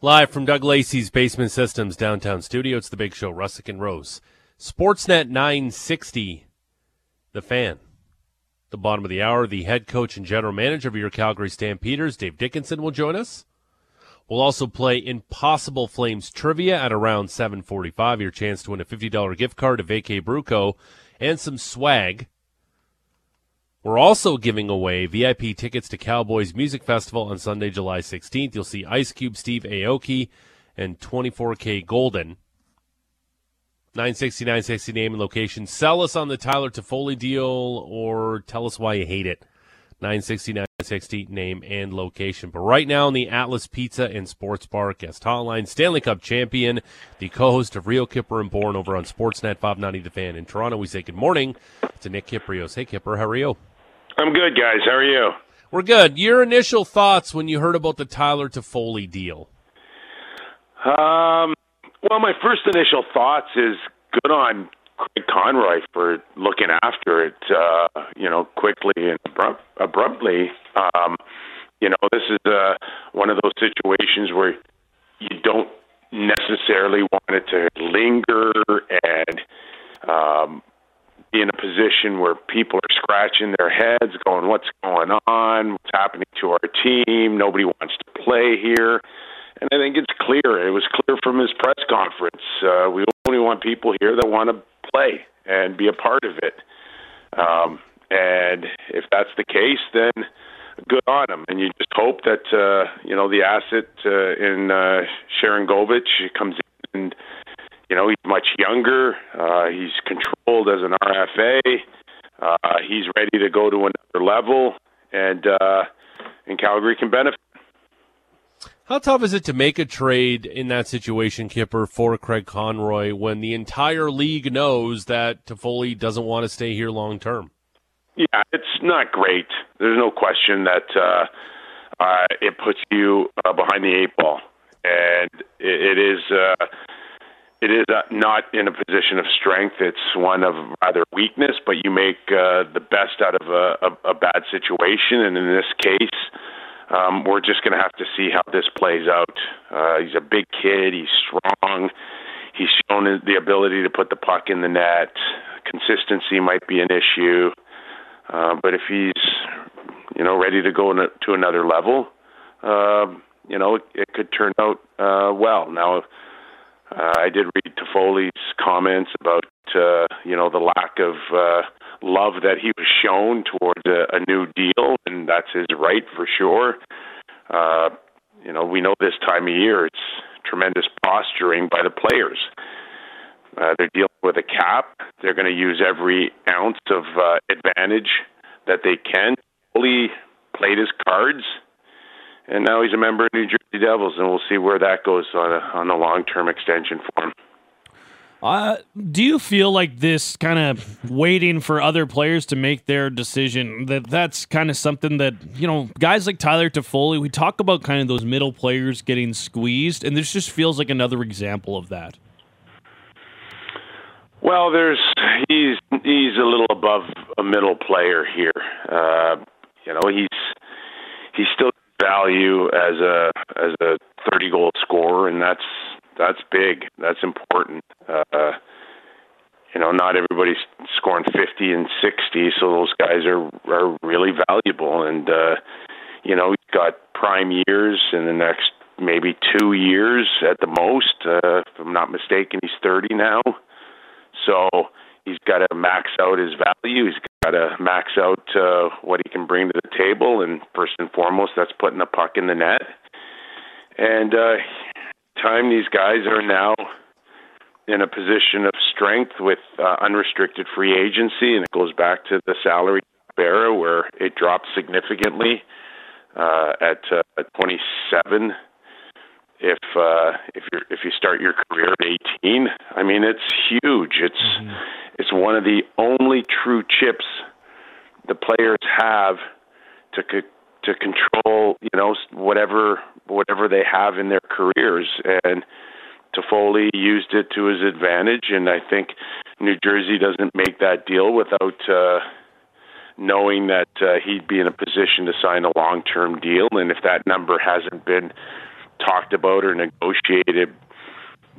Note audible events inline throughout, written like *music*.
Live from Doug Lacey's Basement Systems downtown studio, it's the big show, Russick and Rose. Sportsnet 960, the fan. The bottom of the hour, the head coach and general manager of your Calgary Stampeders, Dave Dickenson, will join us. We'll also play Impossible Flames trivia at around 7:45. Your chance to win a $50 gift card to Vacay Bruco and some swag. We're also giving away VIP tickets to Cowboys Music Festival on Sunday, July 16th. You'll see Ice Cube, Steve Aoki, and 24kGoldn. 960, 960 name and location. Sell us on the Tyler Toffoli deal or tell us why you hate it. 960, 960 name and location. But right now in the Atlas Pizza and Sports Bar guest hotline, Stanley Cup champion, the co-host of Real Kyper and Bourne over on Sportsnet 590 The Fan in Toronto. We say good morning to Nick Kypreos. Hey, Kipper, how are you? I'm good, guys. How are you? We're good. Your initial thoughts when you heard about the Tyler Toffoli deal? Um, well, my first initial thoughts is good on Craig Conroy for looking after it, uh, you know, quickly and abrupt, abruptly. Um, you know, this is uh, one of those situations where you don't necessarily want it to linger and um, be in a position where people are scratching their heads, going, "What's going on? What's happening to our team? Nobody wants to play here." And I think it's clear. It was clear from his press conference. Uh, we only want people here that want to play and be a part of it. Um, and if that's the case, then good on him. And you just hope that uh, you know the asset uh, in uh, Sharangovich comes in and you know, he's much younger. Uh, he's controlled as an RFA. Uh, he's ready to go to another level, and uh, and Calgary can benefit. How tough is it to make a trade in that situation, Kipper, for Craig Conroy when the entire league knows that Toffoli doesn't want to stay here long term? Yeah, it's not great. There's no question that uh, uh, it puts you uh, behind the eight ball, and it, it is. Uh, it is uh, not in a position of strength. It's one of rather weakness, but you make uh, the best out of a, a, a bad situation. And in this case, um, we're just going to have to see how this plays out. Uh, he's a big kid. He's strong. He's shown the ability to put the puck in the net. Consistency might be an issue, uh, but if he's you know ready to go to another level, uh, you know it, it could turn out uh, well. Now uh, I did read Toffoli's comments about uh, you know the lack of uh, love that he was shown towards a, a new deal, and that's his right for sure. Uh, you know, we know this time of year it's tremendous posturing by the players. Uh, they're dealing with a cap. They're going to use every ounce of uh, advantage that they can. Toffoli played his cards and now he's a member of New Jersey Devils, and we'll see where that goes on a, on a long term extension for him. Uh, do you feel like this kind of waiting for other players to make their decision that that's kind of something that you know guys like Tyler Toffoli we talk about kind of those middle players getting squeezed and this just feels like another example of that. Well, there's he's he's a little above a middle player here. Uh, you know he's he's still value as a as a 30 goal scorer, and that's that's big. That's important. Uh, you know, not everybody's scoring 50 and 60, so those guys are are really valuable. And uh, you know, he's got prime years in the next maybe two years at the most. Uh, if I'm not mistaken, he's 30 now. So he's got to max out his value. He's got to max out uh, what he can bring to the table, and first and foremost, that's putting the puck in the net. And uh, time these guys are now in a position of strength with uh, unrestricted free agency, and it goes back to the salary era where it dropped significantly uh, at uh, 27 if uh if you if you start your career at 18 i mean it's huge it's mm-hmm. it's one of the only true chips the players have to to control you know whatever whatever they have in their careers and Toffoli used it to his advantage and I think New Jersey doesn't make that deal without uh knowing that uh, he'd be in a position to sign a long-term deal and if that number hasn't been talked about or negotiated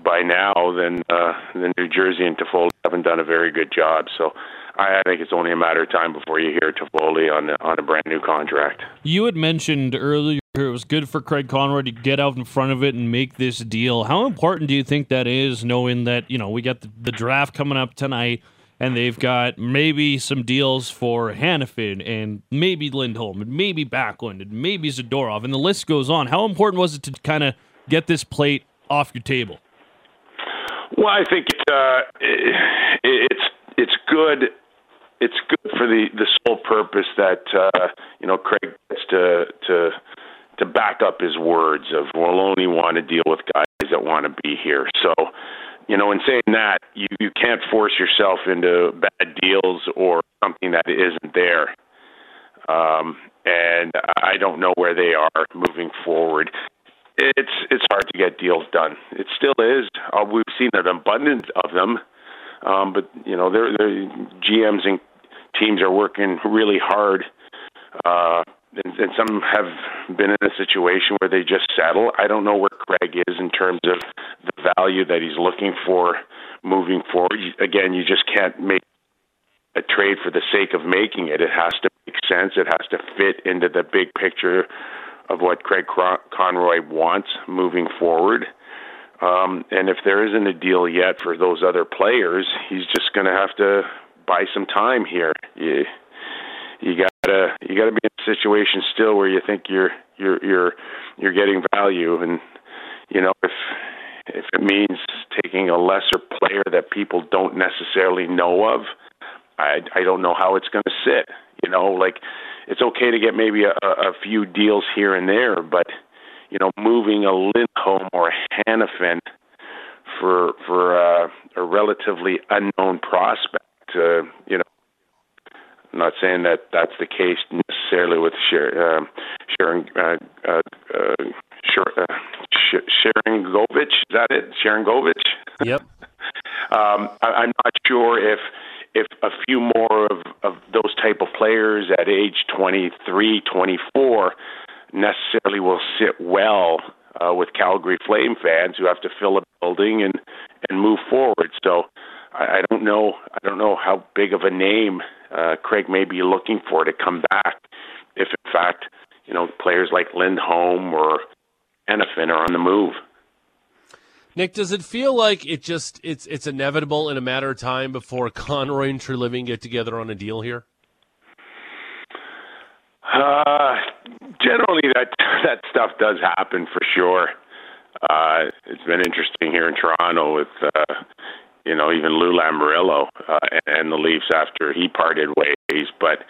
by now, then uh, then New Jersey and Toffoli haven't done a very good job. So I think it's only a matter of time before you hear Toffoli on on a brand new contract. You had mentioned earlier it was good for Craig Conroy to get out in front of it and make this deal. How important do you think that is, knowing that you know we got the, the draft coming up tonight? and they've got maybe some deals for Hanifin and maybe Lindholm and maybe Backlund and maybe Zadorov, and the list goes on. How important was it to kind of get this plate off your table? Well, I think it's uh, it's it's good. It's good for the the sole purpose that uh, you know Craig gets to to to back up his words of we'll only want to deal with guys that want to be here. So you know, in saying that, you, you can't force yourself into bad deals or something that isn't there. Um, and I don't know where they are moving forward. It's it's hard to get deals done. It still is. Uh, we've seen an abundance of them, um, but you know, their GMs and teams are working really hard uh, and, and some have been in a situation where they just settle. I don't know where Craig is in terms of the value that he's looking for moving forward. Again, you just can't make a trade for the sake of making it. It has to make sense. It has to fit into the big picture of what Craig Conroy wants moving forward. Um, and if there isn't a deal yet for those other players, he's just going to have to buy some time here. You, you gotta you gotta be in a situation still where you think you're you're you're you're getting value, and you know if if it means taking a lesser player that people don't necessarily know of, I I don't know how it's going to sit. You know, like it's okay to get maybe a, a few deals here and there, but you know, moving a Lindholm or a Hanifin for for uh, a relatively unknown prospect, uh, you know, I'm not saying that that's the case necessarily with um, Sharon uh, uh, uh, Sher, uh, Sharangovich. Is that it? Sharangovich. Yep. *laughs* um, I, I'm not sure if if a few more of, of those type of players at age 23, 24 necessarily will sit well uh, with Calgary Flame fans who have to fill a building and and move forward. So I, I don't know. I don't know how big of a name uh, Craig may be looking for to come back. If in fact, you know, players like Lindholm or Hanifin are on the move. Nick, does it feel like it just it's it's inevitable in a matter of time before *laughs* Conroy and Treliving get together on a deal here? Uh, generally, that *laughs* that stuff does happen for sure. Uh, it's been interesting here in Toronto with uh, you know, even Lou Lamoriello uh, and, the Leafs after he parted ways. But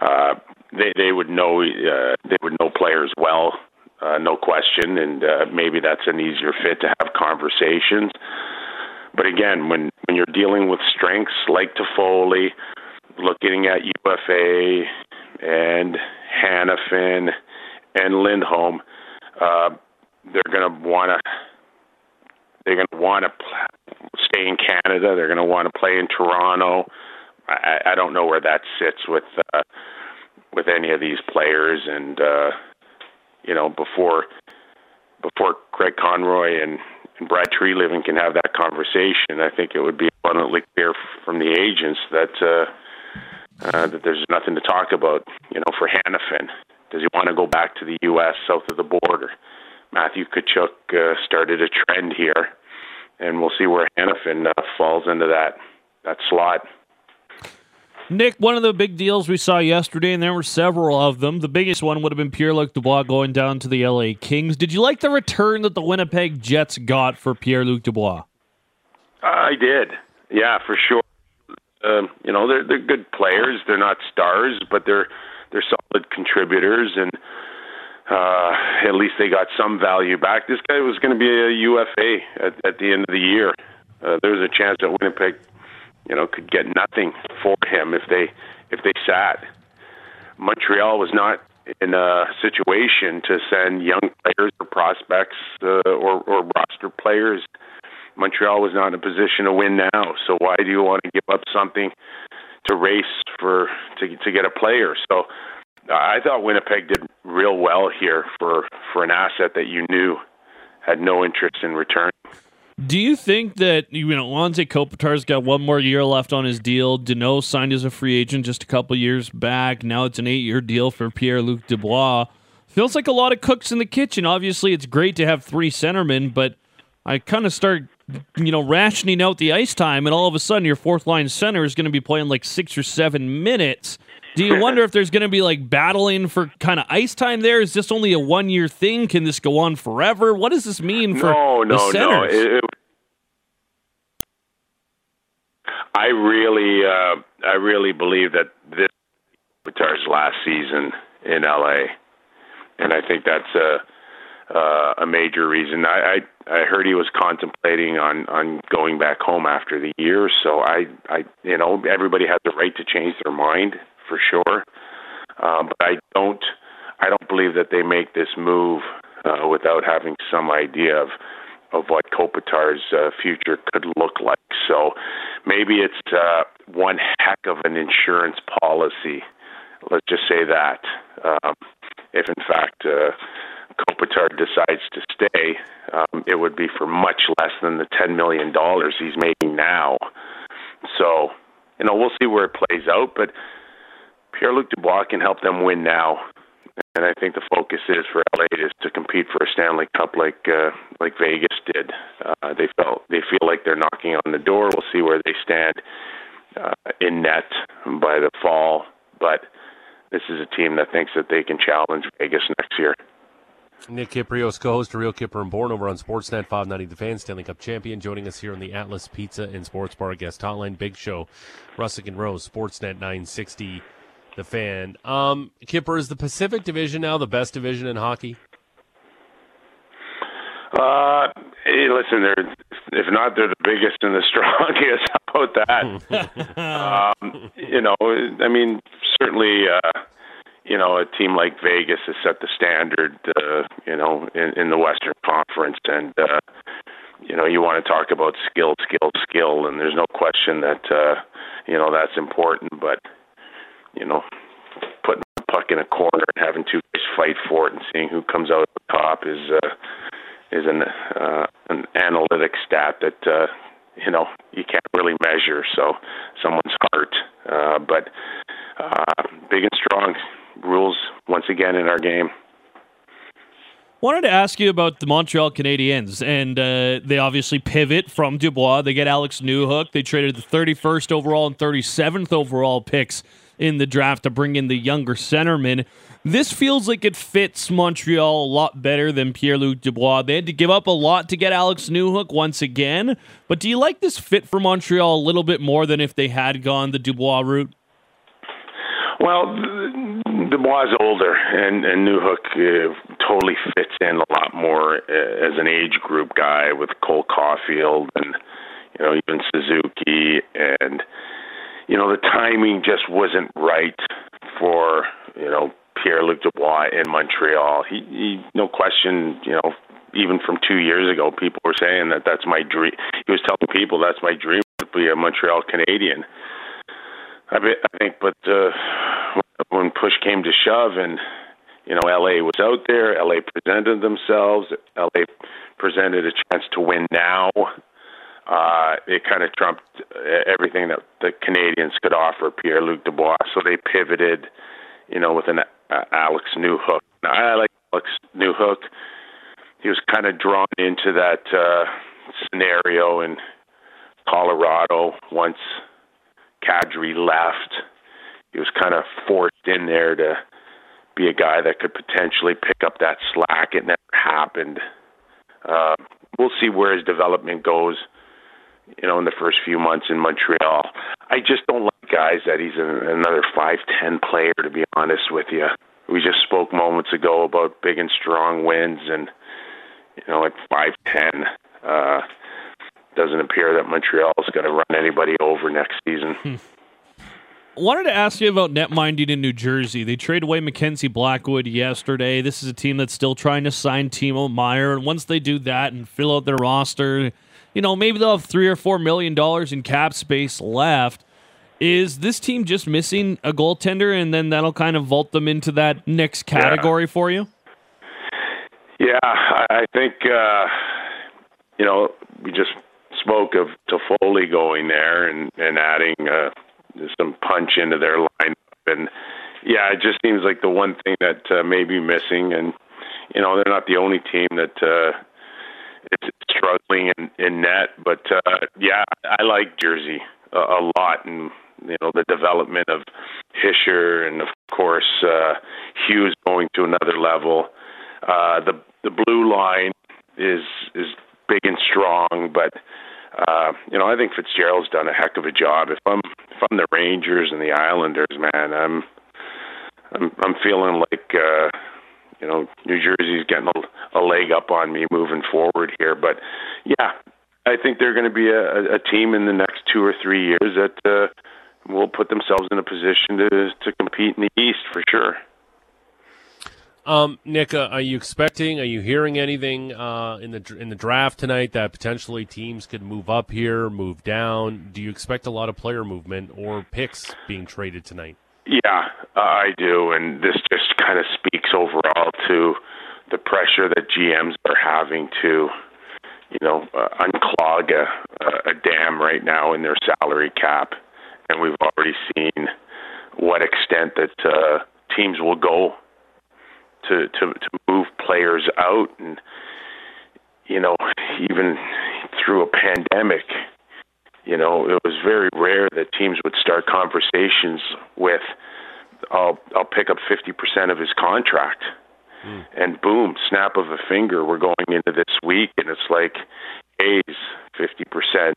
uh, they they would know uh, they would know players well, uh, no question, and uh, maybe that's an easier fit to have conversations. But again, when when you're dealing with strengths like Toffoli, looking at UFA and Hanifin and Lindholm, uh, they're going to want to they're going to want to stay in Canada. They're going to want to play in Toronto. I, I don't know where that sits with uh, with any of these players, and uh, you know before before Craig Conroy and, and Brad Treliving can have that conversation, I think it would be abundantly clear from the agents that uh, uh, that there's nothing to talk about. You know, for Hanifin, does he want to go back to the U.S. south of the border? Matthew Tkachuk uh, started a trend here and we'll see where Hanifin uh, falls into that that slot. Nick, one of the big deals we saw yesterday, and there were several of them. The biggest one would have been Pierre Luc Dubois going down to the LA Kings. Did you like the return that the Winnipeg Jets got for Pierre Luc Dubois? I did. Yeah, for sure. Um, you know, they're they're good players. They're not stars, but they're they're solid contributors, and uh, at least they got some value back. This guy was going to be a UFA at, at the end of the year. Uh, there was a chance that Winnipeg, you know, could get nothing for him if they if they sat. Montreal was not in a situation to send young players or prospects uh, or, or roster players. Montreal was not in a position to win now. So why do you want to give up something to race for to to get a player? So I thought Winnipeg did real well here for for an asset that you knew had no interest in return. Do you think that you know Anze Kopitar's got one more year left on his deal? Danault signed as a free agent just a couple years back. Now it's an eight-year deal for Pierre Luc Dubois. Feels like a lot of cooks in the kitchen. Obviously, it's great to have three centermen, but I kind of start, you know, rationing out the ice time, and all of a sudden your fourth line center is going to be playing like six or seven minutes. Do you wonder if there's going to be like battling for kind of ice time there? Is this only a one year thing? Can this go on forever? What does this mean for no, no, the centers? no. It, it, I really, uh, I really believe that this Kopitar's last season in LA, and I think that's a uh, a major reason. I, I I heard he was contemplating on on going back home after the year. So I I you know everybody has the right to change their mind for sure, um, but I don't I don't believe that they make this move uh, without having some idea of of what Kopitar's uh, future could look like. So maybe it's uh, one heck of an insurance policy. Let's just say that um, if in fact. Uh, Kopitar decides to stay, um, it would be for much less than the ten million dollars he's making now. So, you know, we'll see where it plays out. But Pierre Luc Dubois can help them win now, and I think the focus is for LA is to compete for a Stanley Cup like uh, like Vegas did. Uh, they felt they feel like they're knocking on the door. We'll see where they stand uh, in net by the fall, but this is a team that thinks that they can challenge Vegas next year. Nick Kypreos, co-host of Real Kyper and Bourne over on Sportsnet 590 The Fan, Stanley Cup champion, joining us here on the Atlas Pizza and Sports Bar guest hotline. Big show, Russick and Rose, Sportsnet 960 The Fan. Um, Kipper, is the Pacific Division now the best division in hockey? Uh, hey, listen, they're if not, they're the biggest and the *laughs* strongest. How about that? *laughs* um, you know, I mean, certainly. Uh, you know, a team like Vegas has set the standard, uh, you know, in, in the Western Conference, and uh, you know, you want to talk about skill, skill, skill, and there's no question that uh, you know that's important. But you know, putting the puck in a corner and having two guys fight for it and seeing who comes out the top is uh, is an uh, an analytic stat that uh, you know you can't really measure. So someone's heart, uh, but uh, big and strong rules once again in our game. Wanted to ask you about the Montreal Canadiens, and uh, they obviously pivot from Dubois. They get Alex Newhook. They traded the 31st overall and 37th overall picks in the draft to bring in the younger centerman. This feels like it fits Montreal a lot better than Pierre Luc Dubois. They had to give up a lot to get Alex Newhook once again, but do you like this fit for Montreal a little bit more than if they had gone the Dubois route? Well, Dubois is older, and and Newhook uh, totally fits in a lot more uh, as an age group guy with Cole Caufield and you know even Suzuki, and you know the timing just wasn't right for you know Pierre Luc Dubois in Montreal. He, he no question, you know, even from two years ago, people were saying that that's my dream. He was telling people that's my dream to be a Montreal Canadian I, be, I think, but uh, when push came to shove, and you know, LA was out there. LA presented themselves. LA presented a chance to win now. Uh, it kind of trumped everything that the Canadiens could offer Pierre Luc Dubois. So they pivoted, you know, with an uh, Alex Newhook. Now, I like Alex Newhook. He was kind of drawn into that uh, scenario in Colorado once Kadri left, he was kind of forced in there to be a guy that could potentially pick up that slack. It never happened. Uh, we'll see where his development goes. You know, in the first few months in Montreal, I just don't like guys that he's an, another five ten player. To be honest with you, we just spoke moments ago about big and strong wins, and you know, at five ten, uh, doesn't appear that Montreal is going to run anybody over next season. Hmm. Wanted to ask you about net minding in New Jersey. They traded away Mackenzie Blackwood yesterday. This is a team that's still trying to sign Timo Meier, and once they do that and fill out their roster, you know maybe they'll have three or four million dollars in cap space left. Is this team just missing a goaltender, and then that'll kind of vault them into that next category yeah. for you? Yeah, I think uh, you know we just spoke of Toffoli going there and and adding uh, some punch into their lineup, and yeah, it just seems like the one thing that uh, may be missing, and you know they're not the only team that uh, struggling in, in net, but uh, yeah, I like Jersey a, a lot, and you know the development of Hischier and of course uh, Hughes going to another level. Uh, the the blue line is is big and strong, but uh, you know I think Fitzgerald's done a heck of a job. If I'm if I'm the Rangers and the Islanders, man, I'm I'm I'm feeling like uh, you know New Jersey's getting a, a leg up on me moving forward here. But yeah, I think they're going to be a, a team in the next two or three years that uh, will put themselves in a position to to compete in the East for sure. Um, Nick, uh, are you expecting? Are you hearing anything uh, in the in the draft tonight that potentially teams could move up here, move down? Do you expect a lot of player movement or picks being traded tonight? Yeah, I do, and this just kind of speaks overall to the pressure that GMs are having to, you know, uh, unclog a, a dam right now in their salary cap, and we've already seen what extent that uh, teams will go to to to move players out. And you know even through a pandemic you know it was very rare that teams would start conversations with I'll I'll pick up 50% of his contract mm. and boom snap of a finger we're going into this week and it's like A's 50%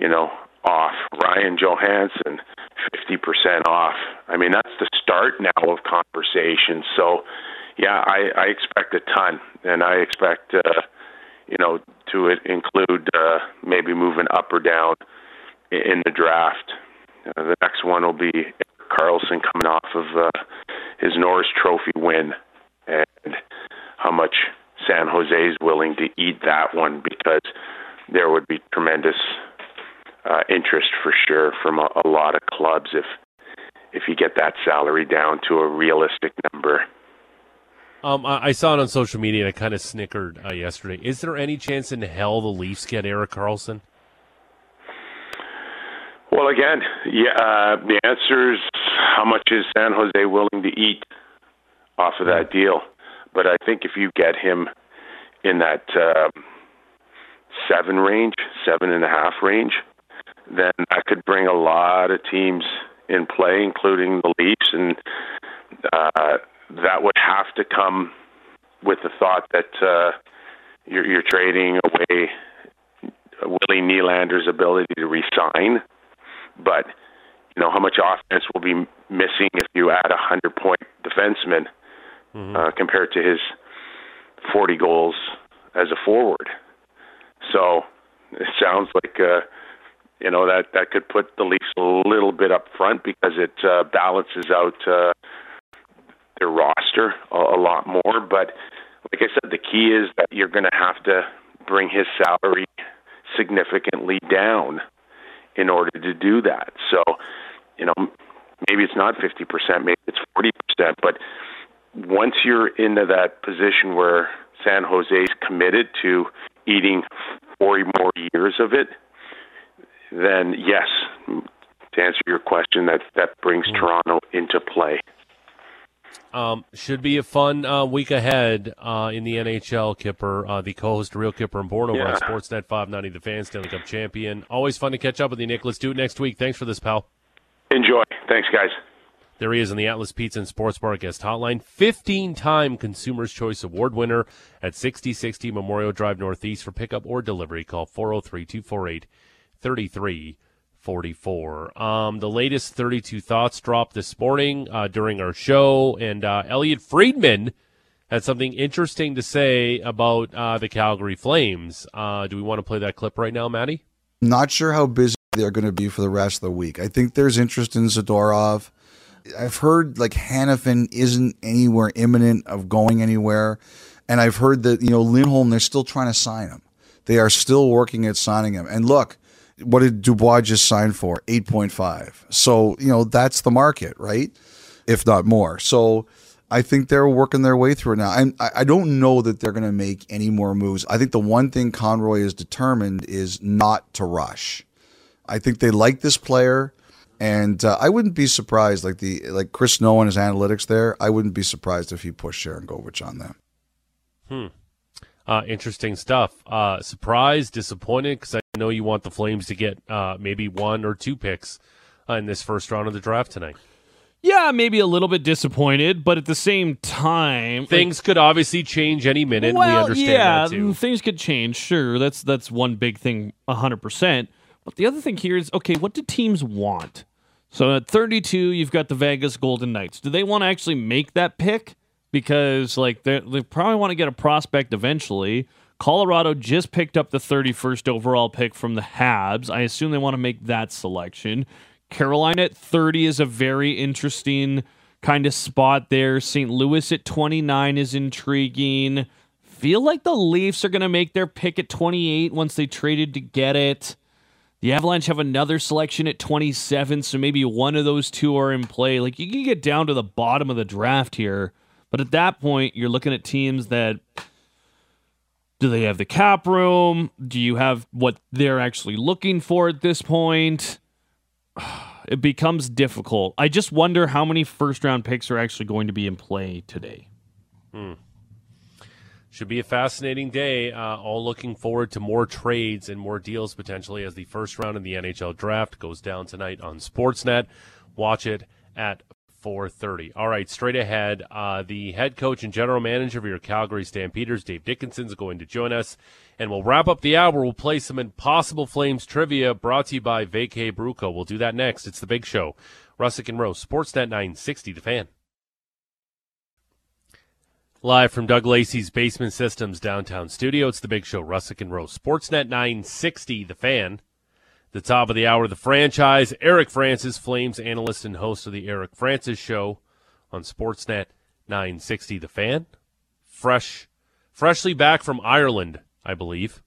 you know off Ryan Johansen 50% off. I mean, that's the start now of conversations. So, yeah, I, I expect a ton, and I expect, uh, you know, to it include uh, maybe moving up or down in the draft. Uh, the next one will be Karlsson coming off of uh, his Norris Trophy win, and how much San Jose is willing to eat that one because there would be tremendous uh, interest for sure from a, a lot of clubs if if you get that salary down to a realistic number. Um, I saw it on social media and I kind of snickered uh, yesterday. Is there any chance in hell the Leafs get Erik Karlsson? Well, again, yeah, uh, the answer is how much is San Jose willing to eat off of that deal? But I think if you get him in that uh, seven range, seven and a half range, then that could bring a lot of teams in play, including the Leafs, and uh, that would have to come with the thought that uh, you're, you're trading away Willie Nylander's ability to resign. But you know how much offense will be missing if you add a hundred point defenseman mm-hmm. uh, compared to his forty goals as a forward. So it sounds like. Uh, you know that that could put the Leafs a little bit up front because it uh, balances out uh, their roster a, a lot more. But like I said, the key is that you're going to have to bring his salary significantly down in order to do that. So, you know, maybe it's not 50%, maybe it's 40%, but once you're into that position where San Jose's committed to eating 40 more years of it, then yes, to answer your question, that that brings. Toronto into play. Um, should be a fun uh, week ahead uh, in the NHL. Kipper, uh, the co-host, Real Kyper and Bourne over yeah. on Sportsnet 590, the Fan Stanley Cup champion. Always fun to catch up with you, Nick. Let's do it next week. Thanks for this, pal. Enjoy. Thanks, guys. There he is on the Atlas Pizza and Sports Bar guest hotline. 15-time Consumer's Choice Award winner at 6060 Memorial Drive Northeast for pickup or delivery. Call 403 248 3344. Um, the latest 32 thoughts dropped this morning uh, during our show, and uh, Elliotte Friedman had something interesting to say about uh, the Calgary Flames. Uh, do we want to play that clip right now, Maddie? Not sure how busy they're going to be for the rest of the week. I think there's interest in Zadorov. I've heard like Hanifin isn't anywhere imminent of going anywhere. And I've heard that, you know, Lindholm, they're still trying to sign him. They are still working at signing him. And look, what did Dubois just sign for? 8.5. So, you know, that's the market, right? If not more. So, I think they're working their way through it now. I, I don't know that they're going to make any more moves. I think the one thing Conroy is determined is not to rush. I think they like this player, and uh, I wouldn't be surprised. Like the like Chris Snow and his analytics there, I wouldn't be surprised if he pushed Sharangovich on them. Hmm. Uh, interesting stuff. Uh, surprised, disappointed because I know you want the Flames to get uh, maybe one or two picks uh, in this first round of the draft tonight. Yeah, maybe a little bit disappointed, but at the same time, things like, could obviously change any minute. Well, we understand yeah, that too. things could change. Sure, that's that's one big thing, hundred percent. But the other thing here is, okay, what do teams want? So at 32, you've got the Vegas Golden Knights. Do they want to actually make that pick? Because like they probably want to get a prospect eventually. Colorado just picked up the 31st overall pick from the Habs. I assume they want to make that selection. Carolina at 30 is a very interesting kind of spot there. St. Louis at 29 is intriguing. Feel like the Leafs are going to make their pick at 28 once they traded to get it. The Avalanche have another selection at 27, so maybe one of those two are in play. Like you can get down to the bottom of the draft here, but at that point, you're looking at teams that do they have the cap room? Do you have what they're actually looking for at this point? *sighs* it becomes difficult. I just wonder how many first round picks are actually going to be in play today. Hmm. Should be a fascinating day. Uh, all looking forward to more trades and more deals potentially as the first round of the NHL draft goes down tonight on Sportsnet. Watch it at 4:30. All right, straight ahead, uh, the head coach and general manager of your Calgary Stampeders, Dave Dickenson, is going to join us, and we'll wrap up the hour. We'll play some Impossible Flames trivia brought to you by Vacay Bruco. We'll do that next. It's the Big Show. Russick and Rose, Sportsnet 960, The Fan. Live from Doug Lacey's Basement Systems downtown studio, it's the Big Show. Russick and Rose, Sportsnet 960, The Fan. The top of the hour, the franchise. Eric Francis, Flames analyst and host of the Eric Francis Show on Sportsnet 960. The Fan, fresh, freshly back from Ireland, I believe.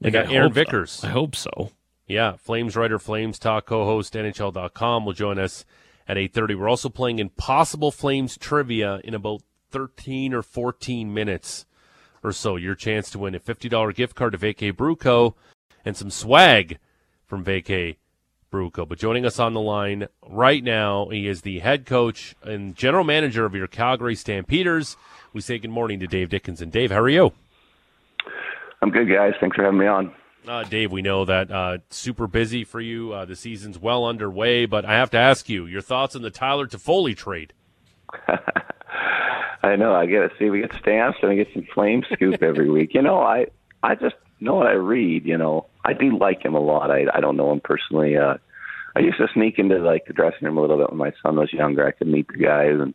They got Aaron Vickers. So. I hope so. Yeah, Flames writer, Flames talk co-host, NHL.com will join us at 8:30. We're also playing Impossible Flames trivia in about 13 or 14 minutes or so. Your chance to win a $50 gift card to Vacay Bruco and some swag from Vacay Bruco. But joining us on the line right now, he is the head coach and general manager of your Calgary Stampeders. We say good morning to Dave Dickenson. Dave, how are you? I'm good, guys. Thanks for having me on. Uh, Dave, we know that uh, super busy for you. Uh, the season's well underway, but I have to ask you your thoughts on the Tyler Toffoli trade. *laughs* I know. I get to see we get stamps and I get some flame scoop every week. You know, I I just know what I read. You know, I do like him a lot. I I don't know him personally. Uh, I used to sneak into like the dressing room a little bit when my son was younger. I could meet the guys, and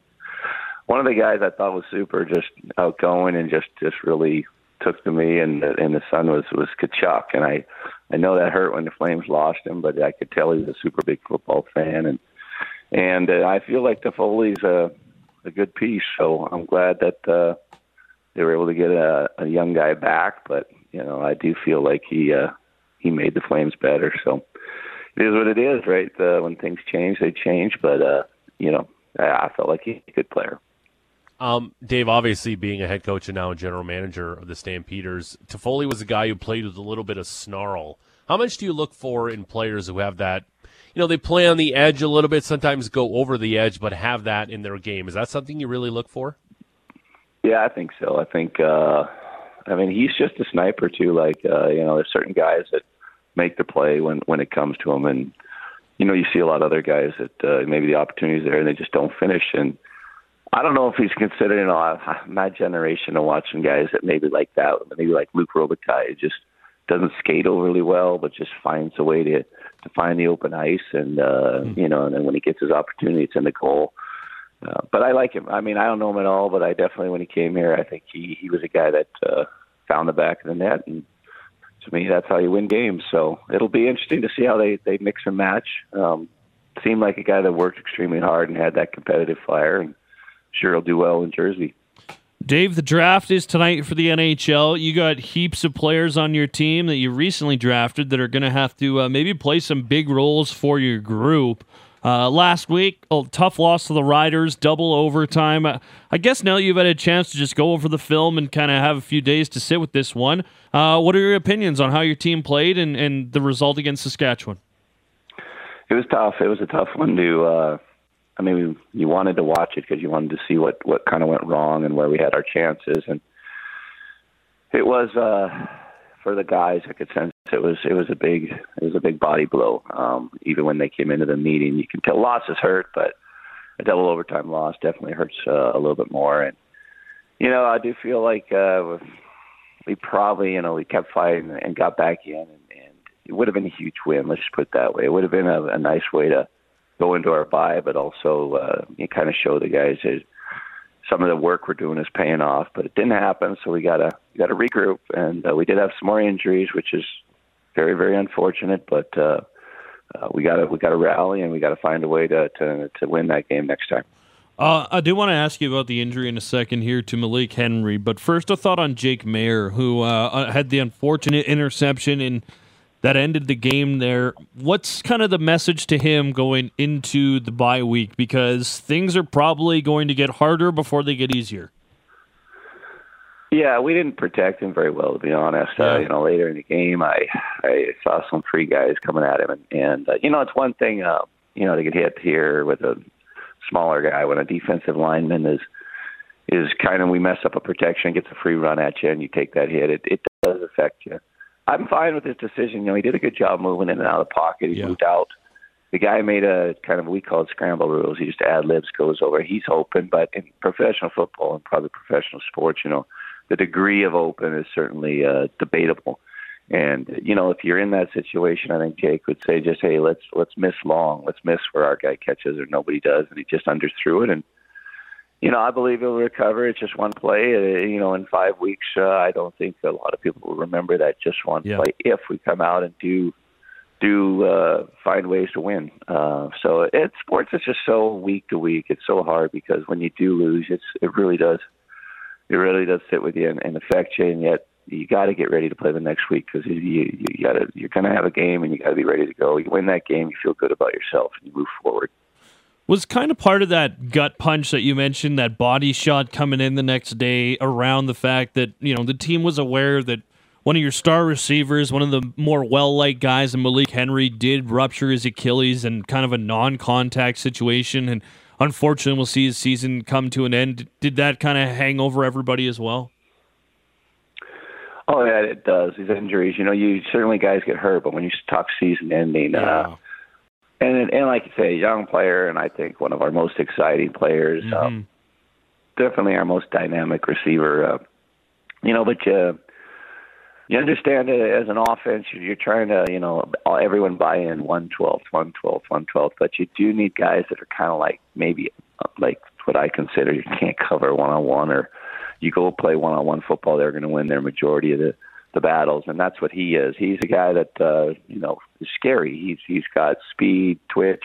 one of the guys I thought was super, just outgoing and just just really took to me. And and the son was was Tkachuk, and I I know that hurt when the Flames lost him, but I could tell he was a super big football fan, and and uh, I feel like Toffoli's a a good piece. So I'm glad that uh, they were able to get a, a young guy back. But you know, I do feel like he uh, he made the Flames better. So it is what it is, right? Uh, when things change, they change. But uh, you know, I, I felt like he's a good player. Um, Dave, obviously being a head coach and now a general manager of the Stampeders, Toffoli was a guy who played with a little bit of snarl. How much do you look for in players who have that? You know, they play on the edge a little bit, sometimes go over the edge, but have that in their game. Is that something you really look for? Yeah, I think so. I think, uh, I mean, he's just a sniper too. Like, uh, you know, there's certain guys that make the play when when it comes to them, and you know, you see a lot of other guys that uh, maybe the opportunities there and they just don't finish. And I don't know if he's considered, you know, my generation of watching guys that maybe like that, maybe like Luc Robitaille, just doesn't skate overly well, but just finds a way to to find the open ice, and uh, mm. you know, and then when he gets his opportunity, it's in the goal. Uh, but I like him. I mean, I don't know him at all, but I definitely, when he came here, I think he he was a guy that uh, found the back of the net, and to me, that's how you win games. So it'll be interesting to see how they they mix and match. Um, seemed like a guy that worked extremely hard and had that competitive fire, and sure he'll do well in Jersey. Dave, the draft is tonight for the NHL. You got heaps of players on your team that you recently drafted that are going to have to uh, maybe play some big roles for your group. Uh, last week, a tough loss to the Riders, double overtime. Uh, I guess now you've had a chance to just go over the film and kind of have a few days to sit with this one. Uh, what are your opinions on how your team played and, and the result against Saskatchewan? It was tough. It was a tough one to. Uh, I mean, you wanted to watch it because you wanted to see what what kind of went wrong and where we had our chances, and it was uh, for the guys. I could sense it was it was a big it was a big body blow. Um, even when they came into the meeting, you can tell losses hurt, but a double overtime loss definitely hurts uh, a little bit more. And you know, I do feel like uh, we probably you know we kept fighting and got back in, and, and it would have been a huge win. Let's just put it that way. It would have been a, a nice way to go into our bye, but also uh, you kind of show the guys that some of the work we're doing is paying off, but it didn't happen. So we gotta we gotta regroup, and uh, we did have some more injuries, which is very very unfortunate. But uh, uh, we gotta we gotta rally, and we gotta find a way to to to win that game next time. Uh, I do want to ask you about the injury in a second here to Malik Henry, but first a thought on Jake Maier, who uh, had the unfortunate interception in that ended the game there. What's kind of the message to him going into the bye week? Because things are probably going to get harder before they get easier. Yeah, we didn't protect him very well, to be honest. Uh, yeah. Uh, you know, later in the game, I I saw some free guys coming at him, and, and uh, you know, it's one thing, uh, you know, to get hit here with a smaller guy when a defensive lineman is is kind of we mess up a protection, gets a free run at you, and you take that hit. It it does affect you. I'm fine with his decision. You know, he did a good job moving in and out of the pocket. He yeah. moved out. The guy made a kind of we call it scramble rules. He just ad libs goes over. He's open, but in professional football and probably professional sports, you know, the degree of open is certainly uh, debatable. And you know, if you're in that situation, I think Jake would say just, hey, let's let's miss long, let's miss where our guy catches or nobody does, and he just underthrew it and you know, I believe he'll recover. It's just one play. Uh, you know, in five weeks, uh, I don't think a lot of people will remember that just one yeah. play. If we come out and do do uh, find ways to win, uh, so it sports is just so week to week. It's so hard because when you do lose, it's it really does it really does sit with you and, and affect you. And yet, you got to get ready to play the next week because you you, you got to you're going to have a game and you got to be ready to go. You win that game, you feel good about yourself, and you move forward was kind of part of that gut punch that you mentioned, that body shot coming in the next day around the fact that, you know, the team was aware that one of your star receivers, one of the more well liked guys in Malik Henry, did rupture his Achilles in kind of a non contact situation. And unfortunately, we'll see his season come to an end. Did that kind of hang over everybody as well? Oh, yeah, it does. These injuries, you know, you certainly guys get hurt, but when you talk season ending, uh, yeah. uh, and and like you say, a young player, and I think one of our most exciting players. Mm-hmm. Um, definitely our most dynamic receiver. Uh, you know, but you you understand it as an offense. You're trying to, you know, everyone buy in one twelfth, one twelfth, one twelfth. But you do need guys that are kind of like maybe like what I consider you can't cover one on one, or you go play one on one football. They're going to win their majority of the the battles, and that's what he is. He's a guy that uh, you know is scary. He's he's got speed, twitch,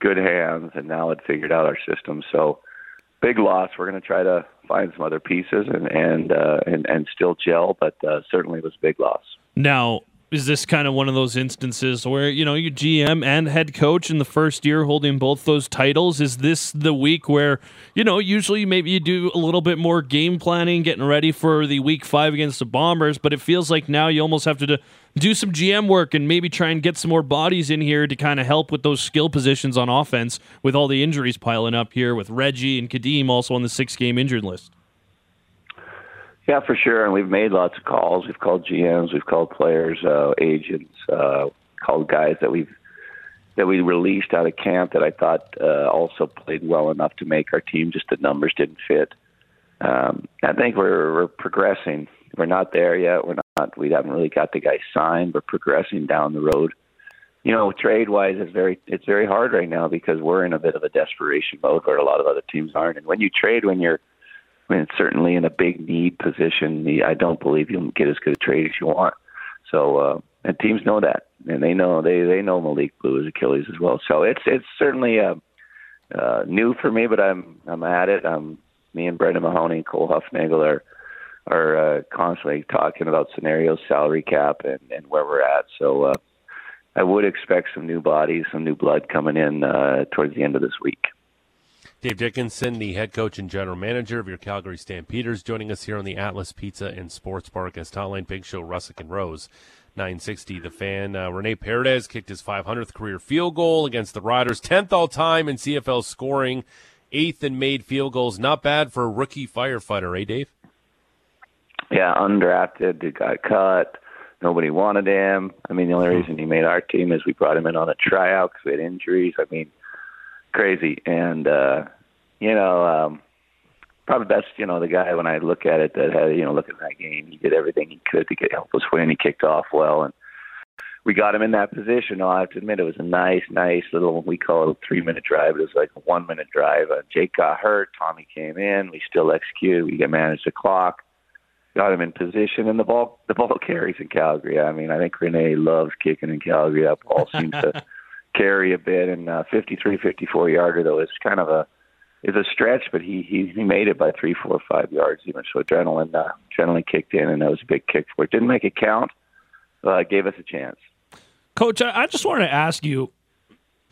good hands, and now it figured out our system. So big loss. We're going to try to find some other pieces and and uh, and and still gel, but uh, certainly was a big loss. Now is this kind of one of those instances where you know you GM and head coach in the first year holding both those titles? Is this the week where you know usually maybe you do a little bit more game planning, getting ready for the week five against the Bombers, but it feels like now you almost have to do some GM work and maybe try and get some more bodies in here to kind of help with those skill positions on offense with all the injuries piling up here with Reggie and Kadeem also on the six game injured list. Yeah, for sure. And we've made lots of calls. We've called GMs, we've called players, uh, agents, uh, called guys that we've that we released out of camp that I thought uh, also played well enough to make our team. Just the numbers didn't fit. Um, I think we're, we're progressing. We're not there yet. We're not. We haven't really got the guy signed. We're progressing down the road. You know, trade wise, it's very it's very hard right now because we're in a bit of a desperation mode where a lot of other teams aren't. And when you trade, when you're I mean, certainly in a big need position, I don't believe you'll get as good a trade as you want. So, uh, and teams know that, and they know they they know Malik blew is Achilles as well. So it's it's certainly uh, uh, new for me, but I'm I'm at it. I'm me and Brendan Mahoney, Cole Hufnagel are are uh, constantly talking about scenarios, salary cap, and and where we're at. So. Uh, I would expect some new bodies, some new blood coming in uh, towards the end of this week. Dave Dickenson, the head coach and general manager of your Calgary Stampeders, joining us here on the Atlas Pizza and Sports Bar guest hotline. Big Show, Russick and Rose. 960 the fan. Uh, Rene Paredes kicked his 500th career field goal against the Riders, 10th all time in CFL scoring, eighth in made field goals. Not bad for a rookie firefighter, eh, Dave? Yeah, undrafted, he got cut. Nobody wanted him. I mean, the only Hmm. reason he made our team is we brought him in on a tryout because we had injuries. I mean, crazy. And, uh, you know, um, probably best, you know, the guy when I look at it that had, you know, look at that game, he did everything he could to get help us win. He kicked off well. And we got him in that position. I have to admit, it was a nice, nice little, we call it a three minute drive. It was like a one minute drive. Uh, Jake got hurt. Tommy came in. We still executed. We managed the clock got him in position, and the ball the ball *laughs* carries in Calgary. I mean, I think Rene loves kicking in Calgary. That ball seems to *laughs* carry a bit. And uh, 53, 54 yarder though is kind of a is a stretch, but he he he made it by three, four, five yards even. So adrenaline uh, adrenaline kicked in, and that was a big kick for it. Didn't make it count, but it gave us a chance. Coach, I, I just wanted to ask you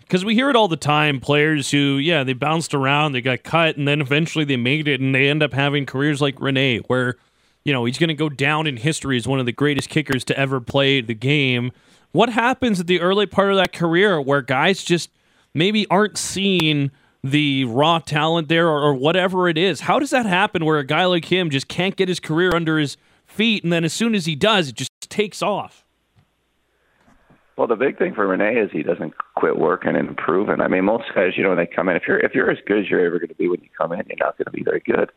because we hear it all the time players who, yeah, they bounced around, they got cut, and then eventually they made it and they end up having careers like Rene where, you know, he's going to go down in history as one of the greatest kickers to ever play the game. What happens at the early part of that career where guys just maybe aren't seeing the raw talent there or, or whatever it is? How does that happen where a guy like him just can't get his career under his feet and then as soon as he does, it just takes off? Well, the big thing for Rene is he doesn't quit working and improving. I mean, most guys, you know, when they come in, if you're if you're as good as you're ever going to be when you come in, you're not going to be very good.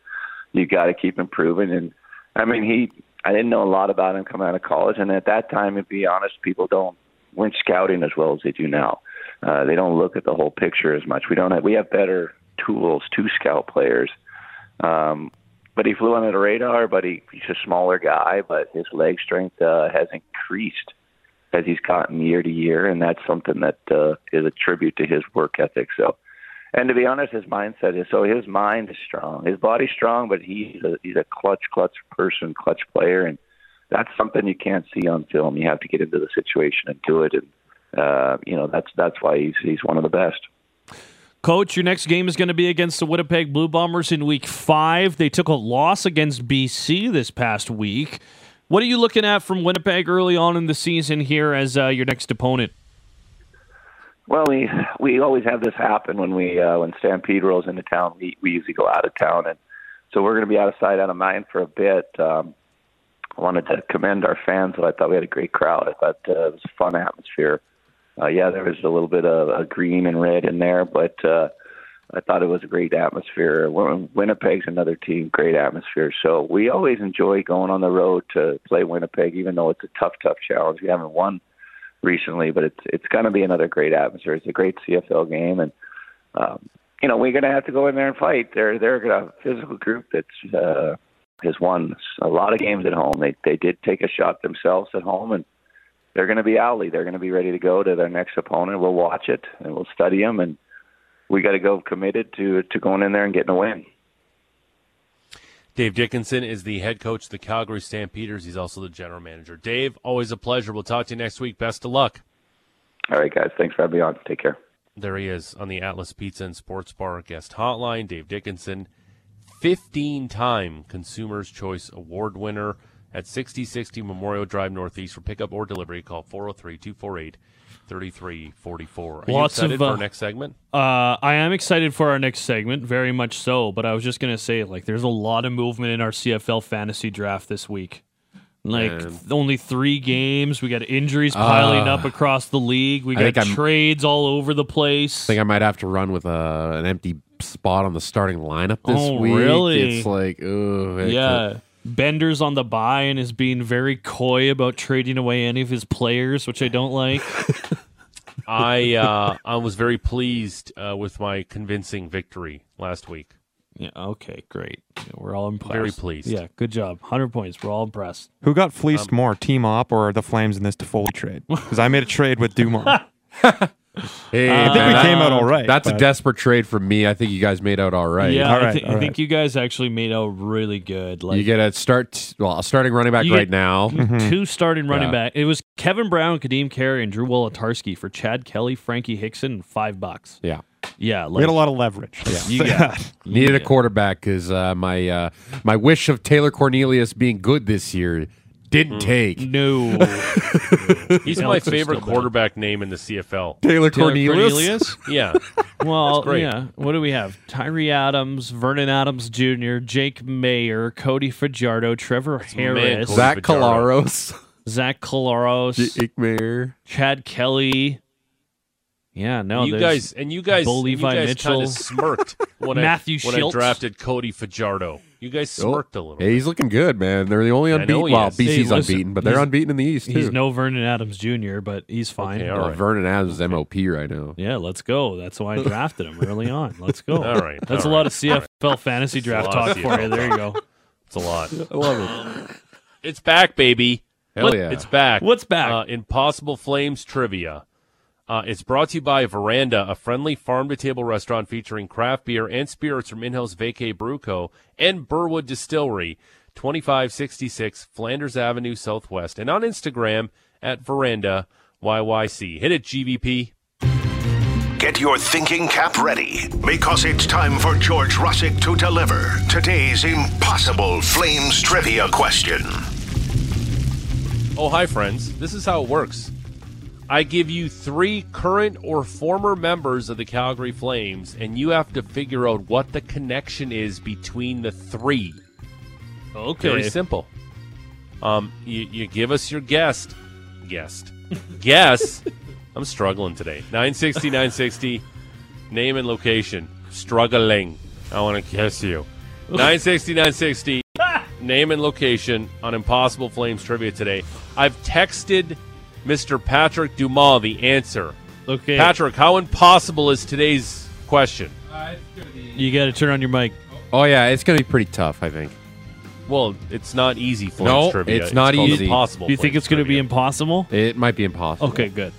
You got to keep improving. And I mean, he, I didn't know a lot about him coming out of college, and at that time, to be honest, people don't weren't scouting as well as they do now. Uh, they don't look at the whole picture as much. We don't have we have better tools to scout players. Um, but he flew under the radar. But he, he's a smaller guy, but his leg strength uh, has increased as he's gotten year to year, and that's something that uh, is a tribute to his work ethic. So, and to be honest, his mindset is so his mind is strong, his body's strong, but he's a he's a clutch, clutch person, clutch player, and that's something you can't see on film. You have to get into the situation and do it, and uh, you know that's that's why he's he's one of the best. Coach, your next game is going to be against the Winnipeg Blue Bombers in week five. They took a loss against BC this past week. What are you looking at from Winnipeg early on in the season here as uh, your next opponent? Well, we we always have this happen when we uh, when Stampede rolls into town. We we usually go out of town, and so we're going to be out of sight, out of mind for a bit. Um, I wanted to commend our fans. I thought we had a great crowd. I thought uh, it was a fun atmosphere. Uh, yeah, there was a little bit of a green and red in there, but uh, I thought it was a great atmosphere. Winnipeg's another team, great atmosphere. So we always enjoy going on the road to play Winnipeg, even though it's a tough, tough challenge. We haven't won recently, but it's it's going to be another great atmosphere. It's a great CFL game, and um, you know we're going to have to go in there and fight. They're they're a physical group that's uh, has won a lot of games at home. They they did take a shot themselves at home, and they're going to be owly. They're going to be ready to go to their next opponent. We'll watch it and we'll study them, and we got to go committed to to going in there and getting a win. Dave Dickenson is the head coach of the Calgary Stampeders. He's also the general manager. Dave, always a pleasure. We'll talk to you next week. Best of luck. All right, guys. Thanks for having me on. Take care. There he is on the Atlas Pizza and Sports Bar guest hotline. Dave Dickenson, 15 time Consumers Choice Award winner at 6060 Memorial Drive Northeast for pickup or delivery. Call 403 248 3344. Are you Lots excited of, for uh, our next segment? Uh, I am excited for our next segment, very much so. But I was just gonna say, like, there's a lot of movement in our CFL fantasy draft this week. Like Man. th- only three games. We got injuries piling Ah. up across the league. We I think got I'm- trades all over the place. I think I might have to run with a, an empty spot on the starting lineup this Oh, week. really? It's like, ooh, it- yeah. Bender's on the buy and is being very coy about trading away any of his players, which I don't like. *laughs* I uh, I was very pleased uh, with my convincing victory last week. yeah, okay, great. Yeah, we're all impressed. Very pleased. Yeah, good job. 100 points. We're all impressed. Who got fleeced Um, more, Team Op or the Flames in this Toffoli trade? *laughs* Because I made a trade with Dumont. *laughs* Hey, I think man, we that- came out all right, That's a desperate trade from me. I think you guys made out all right. Yeah, All I, right, thi- I right. think you guys actually made out really good. Like you get a start. Well, a starting running back right now. two starting running Yeah. back. It was Kevin Brown, Kadeem Carey, and Drew Wolitarsky for Chad Kelly, Frankie Hickson, and five bucks. Yeah, Yeah, like We had a lot of leverage. Yeah, you got *laughs* needed a quarterback because uh, my uh, my wish of Taylor Cornelius being good this year didn't mm. take. no *laughs* He's my Alex is favorite still bad. quarterback name in the CFL. Taylor, Taylor Cornelius. Cornelius. *laughs* Yeah. Well, great. yeah. What do we have? Tyree Adams, Vernon Adams Jr., Jake Maier, Cody Fajardo, Trevor Harris, Cody Zach Fajardo. Collaros, Zach Collaros, Jake Maier. Chad Kelly. Yeah, no, you there's- guys and you guys, Bo and you Levi guys Mitchell. kind of smirked when Matthew I when I Shiltz. drafted Cody Fajardo. You guys smirked a little. Hey, he's looking good, man. They're the only I know unbeaten. he Well, is. BC's Hey, listen, unbeaten, but they're he's- unbeaten in the East too. He's no Vernon Adams Jr., but he's fine. Okay, all Well, right. Vernon Adams is MOP right now. Yeah, let's go. That's why I drafted him early on. Let's go. *laughs* All right, That's all a lot of CFL fantasy draft lot talk of for you. There you go. It's a lot. *laughs* I love it. It's back, baby. Hell What- yeah. It's back. What's back? Uh, Impossible Flames trivia. Uh, it's brought to you by Veranda, a friendly farm to table restaurant featuring craft beer and spirits from in-house Vacay Brewco and Burwood Distillery, 2566 Flanders Avenue Southwest, and on Instagram at Veranda YYC. Hit it, GVP. Get your thinking cap ready because it's time for George Russick to deliver today's impossible Flames trivia question. Oh, hi, friends. This is how it works. I give you three current or former members of the Calgary Flames, and you have to figure out what the connection is between the three. Okay. Very simple. Um, you, you give us your guest. Guest. Guess. *laughs* I'm struggling today. 960, 960. Name and location. Struggling. I want to kiss you. 960, 960. *laughs* Name and location on Impossible Flames trivia today. I've texted Mr. Patrick Dumas the answer. Okay. Patrick, how impossible is today's question? you got to turn on your mic. Oh yeah, it's gonna be pretty tough. I think. Well, it's not easy Flames No, trivia. it's not called easy. Impossible Do you think it's going to be impossible? It might be impossible. Okay, good.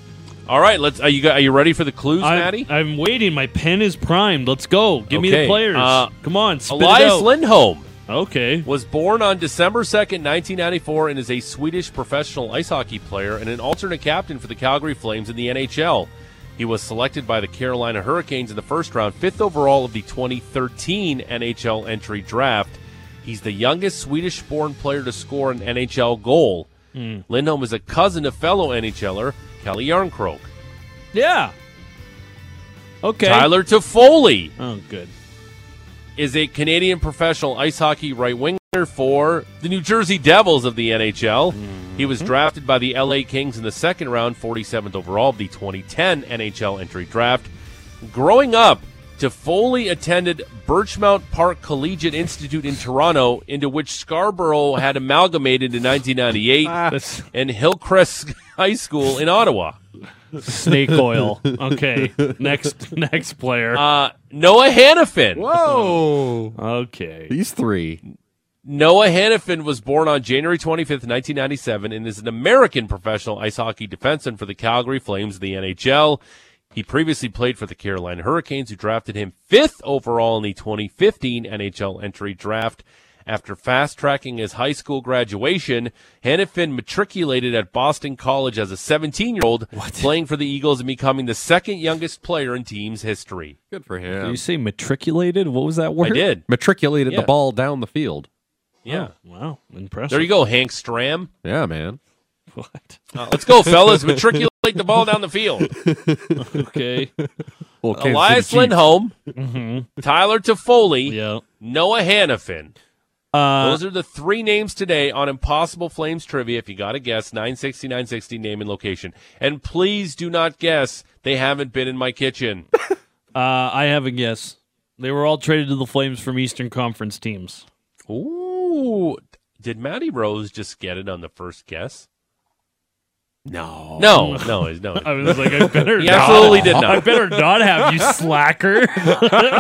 All right, let's. Are you are you ready for the clues, I'm, Maddie? I'm waiting. My pen is primed. Let's go. Give me the players. uh, Come on, spit Elias it out. Lindholm okay. was born on December 2nd, 1994, and is a Swedish professional ice hockey player and an alternate captain for the Calgary Flames in the NHL. He was selected by the Carolina Hurricanes in the first round, fifth overall of the 2013 NHL entry draft. He's the youngest Swedish born player to score an NHL goal. Hmm. Lindholm is a cousin of fellow NHLer Calle Järnkrok. Yeah. Okay. Tyler Toffoli Oh, good. Is a Canadian professional ice hockey right winger for the New Jersey Devils of the NHL. He was mm-hmm. drafted by the LA Kings in the second round, 47th overall of the 2010 NHL entry draft. Growing up, Toffoli attended Birchmount Park Collegiate Institute in Toronto, into which Scarborough had amalgamated in 1998, ah. and Hillcrest *laughs* High School in Ottawa. Snake oil. Okay. next next player. Uh, Noah Hanifin. Whoa! okay. These three. Noah Hanifin was born on January 25th, 1997, and is an American professional ice hockey defenseman for the Calgary Flames of the NHL. He previously played for the Carolina Hurricanes, who drafted him fifth overall in the 2015 NHL entry draft. After fast tracking his high school graduation, Hanifin matriculated at Boston College as a 17 year old, playing for the Eagles and becoming the second youngest player in team's history. Good for Did him. you say matriculated? What was that word? I did. Matriculated Yeah. the ball down the field. Yeah. Wow. Impressive. There you go, Hank Stram. Yeah, man. What? Uh, let's go, *laughs* fellas. Matriculate the ball down the field. *laughs* Okay. Well, Kansas Elias City Chiefs. Lindholm, Tyler Toffoli, yeah. Noah Hanifin. Uh, Those are the three names today on Impossible Flames trivia. If you got to guess, 960, 960, name and location. And please do not guess they haven't been in my kitchen. *laughs* uh, I have a guess. They were all traded to the Flames from Eastern Conference teams. Ooh. Did Matty Rose just get it on the first guess? No. No, *laughs* no, no. I was like, I better He not. absolutely did not. I better not have you *laughs* slacker.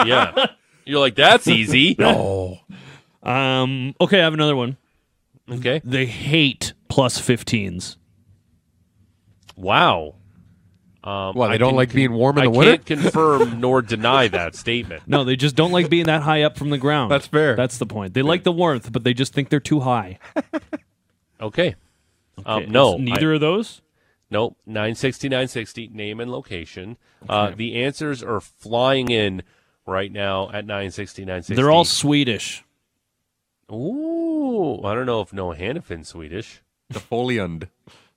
yeah. You're like, that's easy. No. Um. Okay, I have another one. Okay. They hate plus 15s. Wow. Um, Well, they I don't can like being warm in I the winter? can't confirm *laughs* nor deny that statement. No, they just don't like being that high up from the ground. That's fair. That's the point. They like the warmth, but they just think they're too high. *laughs* Okay. Um, no, it's neither of those. Nope. 960, 960, name and location. Uh, the answers are flying in right now at 960, 960. They're all Swedish. Ooh. I don't know if Noah Hanifin's Swedish. The foliund.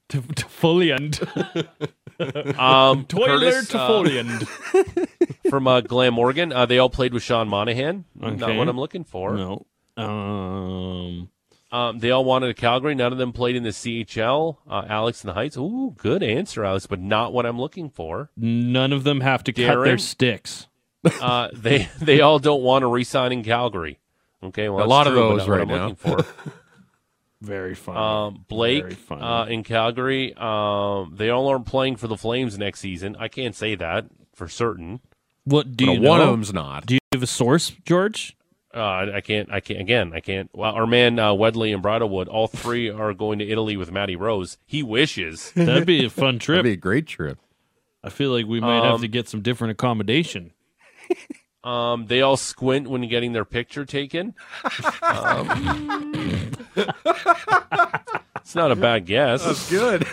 To, to foliant. *laughs* Um, Toiler Curtis, to uh, *laughs* from uh, Glam Morgan. Uh, they all played with Sean Monahan. Not what I'm looking for. no. Um. Um, they all wanted a Calgary. None of them played in the CHL. Uh, Alex in the Heights. Ooh, good answer, Alex, but not what I'm looking for. None of them have to cut their sticks. Uh, they *laughs* they all don't want to resign in Calgary. Okay, well, A lot of true, but those right I'm now. looking for. *laughs* Very funny. Um, Blake Very funny. uh, in Calgary. Um, they all aren't playing for the Flames next season. I can't say that for certain. what do But you know? one of them's not. Do you have a source, George? Uh, I, I can't. I can't. Again, I can't. Well, our man uh, Wedley and Bridlewood, all three *laughs* are going to Italy with Matty Rose. He wishes. *laughs* That'd be a fun trip. That'd be a great trip. I feel like we might have Um, to get some different accommodation. Um, they all squint when getting their picture taken. Um, it's not a bad guess. That's good.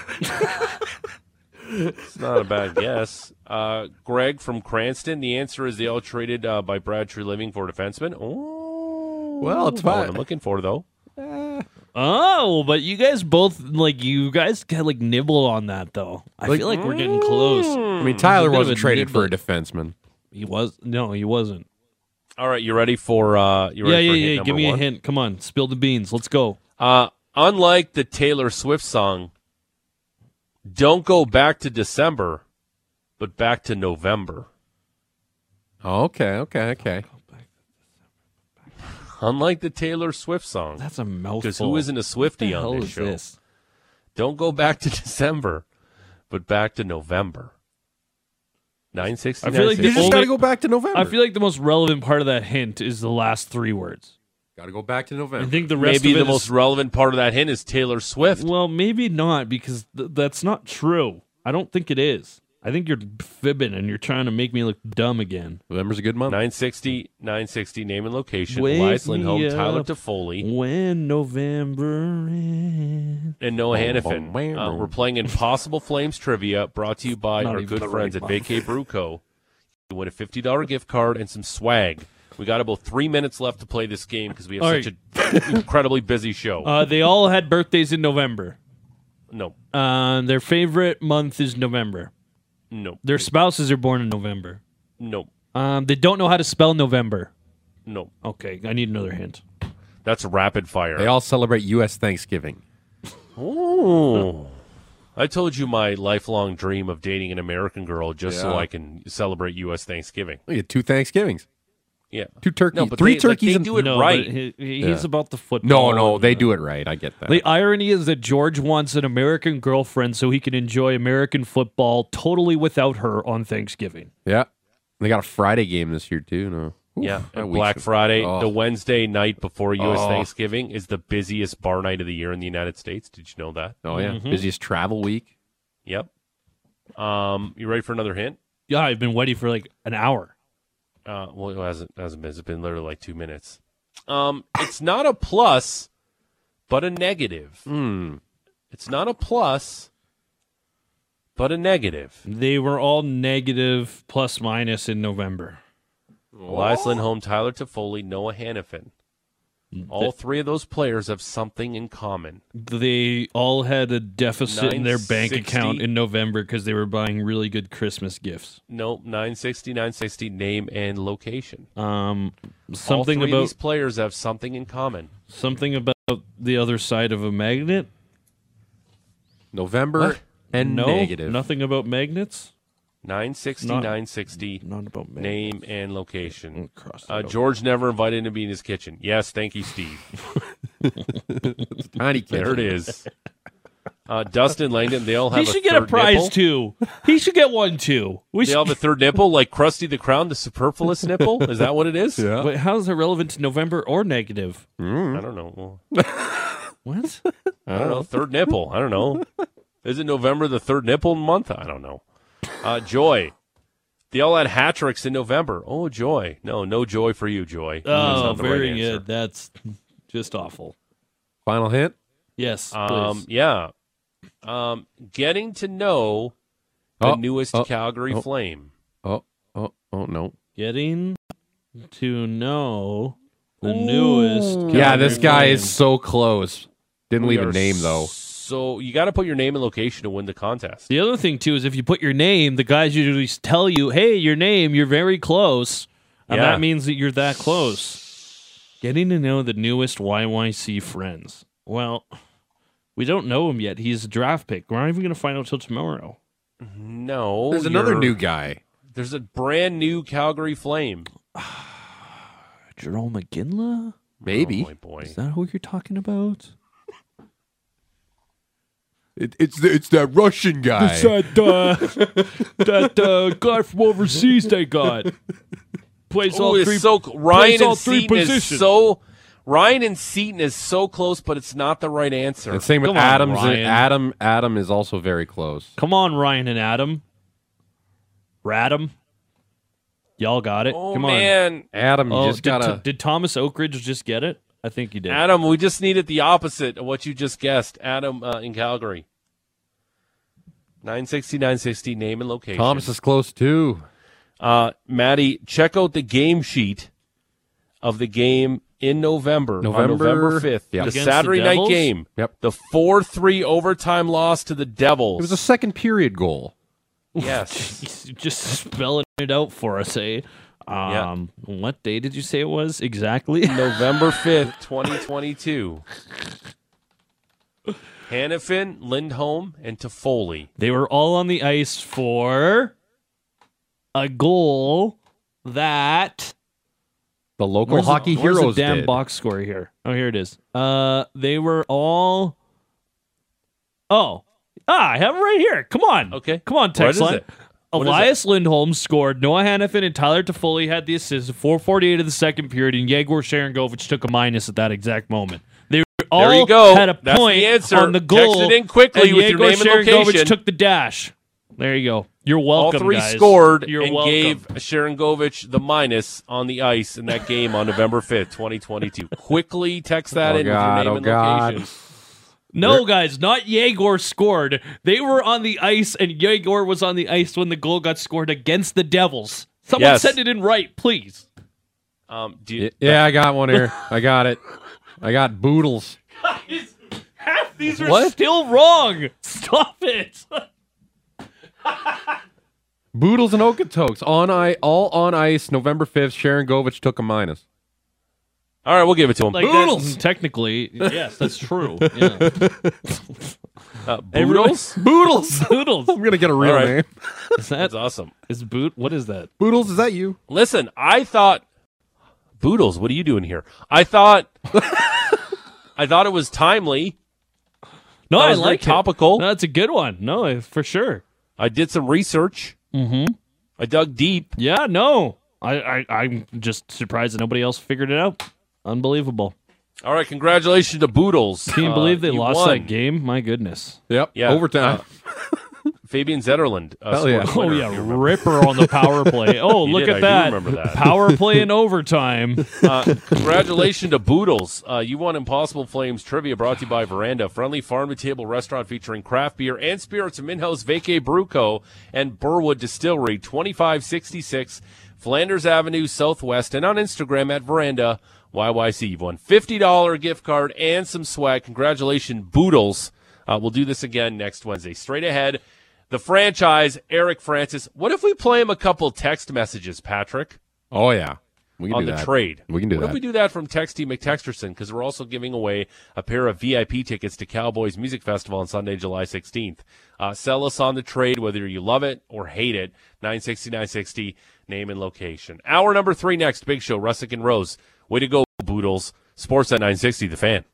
It's not a bad guess. Uh, Greg from Cranston. The answer is they all traded uh, by Brad Treliving for a defenseman. Oh, Well, it's what fine. I'm looking for though. Oh, but you guys both like you guys kind of like nibble on that though. I Like- feel like we're getting close. I mean, Tyler wasn't a traded for a nibble. defenseman. He was no, he wasn't. All right, you ready for? Uh, you Yeah, ready yeah, for yeah. hint Give me one? a hint. Come on, spill the beans. Let's go. Uh, unlike the Taylor Swift song, "Don't Go Back to December," but back to November. Oh, okay, okay, okay. Unlike the Taylor Swift song, That's a mouthful. because who isn't a Swifty the on this is show? this? Don't go back to *laughs* December, but back to November. Nine sixty. I feel like You the just only- got to go back to November. I feel like the most relevant part of that hint is the last three words. got to go back to November. I think the rest maybe of it the is- most relevant part of that hint is Taylor Swift. well, maybe not because th- that's not true. I don't think it is. I think you're fibbing and you're trying to make me look dumb again. November's a good month. 960, 960, name and location. Wake Elias Lindholm, Tyler. Toffoli, When November ends. and Noah Boom, Hanifin. boom, boom. Uh, we're playing Impossible Flames trivia brought to you by Not our good friends right at Vacay Brew Co. You win a $50 gift card and some swag. We got about three minutes left to play this game because we have All such an incredibly busy show. Uh, they all had birthdays in November. no, Uh, their favorite month is November. No, Their spouses are born in November. no, Um, they don't know how to spell November. no. Okay, I need another hint. That's rapid fire. They all celebrate U.S. Thanksgiving. Ooh. I told you my lifelong dream of dating an American girl just so Yeah. I can celebrate U.S. Thanksgiving. We had two Thanksgivings, Yeah. two turkeys, No, but three they- like, turkeys. they and- do it no, right. but he, he- Yeah. he's about the football. no, no, and, they uh, do it right. I get that. The irony is that George wants an American girlfriend so he can enjoy American football totally without her on Thanksgiving. yeah, they got a Friday game this year too. No, Oof, Yeah, that and week's- Black Friday, Oh. the Wednesday night before U.S. Oh. Thanksgiving, is the busiest bar night of the year in the United States. Did you know that? Oh yeah, Mm-hmm. busiest travel week. Yep. Um, you ready for another hint? Yeah, I've been waiting for like an hour. Uh, well, it hasn't hasn't been. It's been literally like two minutes. Um, it's not a plus, but a negative. Hmm. It's not a plus, but a negative. They were all negative plus minus in November. Elias Lindholm, Tyler Toffoli, Noah Hanifin. All three of those players have something in common. They all had a deficit in their bank 960. account in November because they were buying really good Christmas gifts. Nope, 960, 960, name and location. Um, All something three of about these players have something in common. something about the other side of a magnet. November What? and no, negative. nothing about magnets. 960, Not- 960, Not about magnets. name and location. Uh. George never invited him to be in his kitchen. Yes, thank you, Steve. Tiny There it kitchen. is. Uh, Dustin Langdon, they all have He a should get a third prize nipple. too. He should get one too. We They should. all have a third nipple, like Krusty the Crown, the superfluous nipple. Is that what it is? Yeah. Wait, how is that relevant to November or negative? I don't know. What? I don't know. Third nipple. I don't know. Is it November the third nipple month? I don't know. Uh, Joy. They all had hat tricks in November. Oh, Joy. No, no joy for you, Joy. Oh, not the right very good. That's just awful. Final hint. Yes, please. Um, yeah. Um, getting to know the Oh, newest oh, Calgary oh. Flame. Oh, oh, oh no. Getting to know the newest. yeah, this guy Flame. is so close. Didn't We leave a name though. So you got to put your name and location to win the contest. The other thing too is if you put your name, the guys usually tell you, "Hey, your name, you're very close," and Yeah. that means that you're that close. Getting to know the newest YYC friends. Well, we don't know him yet. He's a draft pick. We're not even going to find out till tomorrow. No, There's another you're- new guy. There's a brand new Calgary Flame. *sighs* Jerome McGinley? Maybe. Oh, boy, boy. Is that who you're talking about? It, it's the, it's that Russian guy. that uh, *laughs* that uh, guy from overseas they got plays Oh, all three. so Ryan all and three Seaton is so Ryan and Seaton is so close, but it's not the right answer. And same with Come on, Adams. Ryan. Adam Adam is also very close. Come on, Ryan and Adam. Radam. Y'all got it. oh Come on. man, Adam, Oh, just did, gotta. did Thomas Oakridge just get it? I think you did. Adam, we just needed the opposite of what you just guessed. Adam uh, in Calgary. 960, 960, name and location. Thomas is close too. Uh, Maddie, check out the game sheet of the game in November, November- on November 5th, Yep. the Against Saturday the night game. Yep. The 4 3 overtime loss to the Devils. It was a second period goal. yes. *laughs* He's just spelling it out for us, eh? Yeah. Um, What day did you say it was exactly? *laughs* November 5th, 2022. Hanifin, Lindholm, and Toffoli. They were all on the ice for a goal that The local Where's the- hockey where's heroes the damn did. box score here. Oh, here it is. Uh, they were all. Oh, ah, I have it right here. Come on, Okay. come on, What text is line. It? What is Elias Lindholm scored. Noah Hanifin and Tyler Toffoli had the assist. 448 of the second period, and Yegor Sharangovich took a minus at that exact moment. They all you go. had a That's the point answer. on the Text goal. it in quickly and with your Yegor name and location. took the dash. There you go. You're welcome. All three guys. scored You're and welcome. gave Sharangovich the minus on the ice in that game on November 5th, 2022. Quickly text that Oh, in God, with your oh, name and God. location. No, guys, not Yegor scored. They were on the ice, and Yegor was on the ice when the goal got scored against the Devils. Someone Yes. send it in right, please. Um, do you, Yeah, I got one here. *laughs* I got it. I got Boodles. Half these are What? still wrong. Stop it. Boodles and Okotoks on I all on ice. November fifth. Sharangovich took a minus. All right, we'll give it to him. Like Boodles. that, technically, yes, that's true. Yeah. *laughs* Uh, Boodles? Boodles. *laughs* Boodles. I'm gonna get a real All right. name. Is that That's awesome. is boot? What is that? Boodles, is that you? Listen, I thought Boodles, what are you doing here? I thought I thought it was timely. No, That I was very like it. topical. No, that's a good one. No, for sure. I did some research. Mm-hmm. I dug deep. Yeah, no. I, I I'm just surprised that nobody else figured it out. Unbelievable. All right, congratulations to Boodles. Can you Uh, believe they you lost won. that game? My goodness. Yep. Yeah. Overtime. Fabian Zetterlund. Uh, Hell yeah. scored Oh yeah, if you remember. ripper on the power play. *laughs* Oh, look did, at I do that. remember that. Power *laughs* play in overtime. Uh, congratulations to Boodles. Uh, you won Impossible Flames trivia brought to you by Veranda, friendly farm to table restaurant featuring craft beer and spirits from in-house Vacay Brewco and Burwood Distillery, 2566 Flanders Avenue Southwest, and on Instagram at Veranda YYC. You've won $50 gift card and some swag. Congratulations, Boodles. Uh, we'll do this again next Wednesday. Straight ahead, the franchise, Eric Francis. What if we play him a couple text messages, Patrick? Oh yeah. We can on do the that. trade. We can do what that. if we do that from Texty McTexterson? Because we're also giving away a pair of VIP tickets to Cowboys Music Festival on Sunday, July 16th. Uh, sell us on the trade, whether you love it or hate it. 960, 960, name and location. Hour number three next. Big show, Russick and Rose. Way to go, Boodles. Sports at 960, the fan.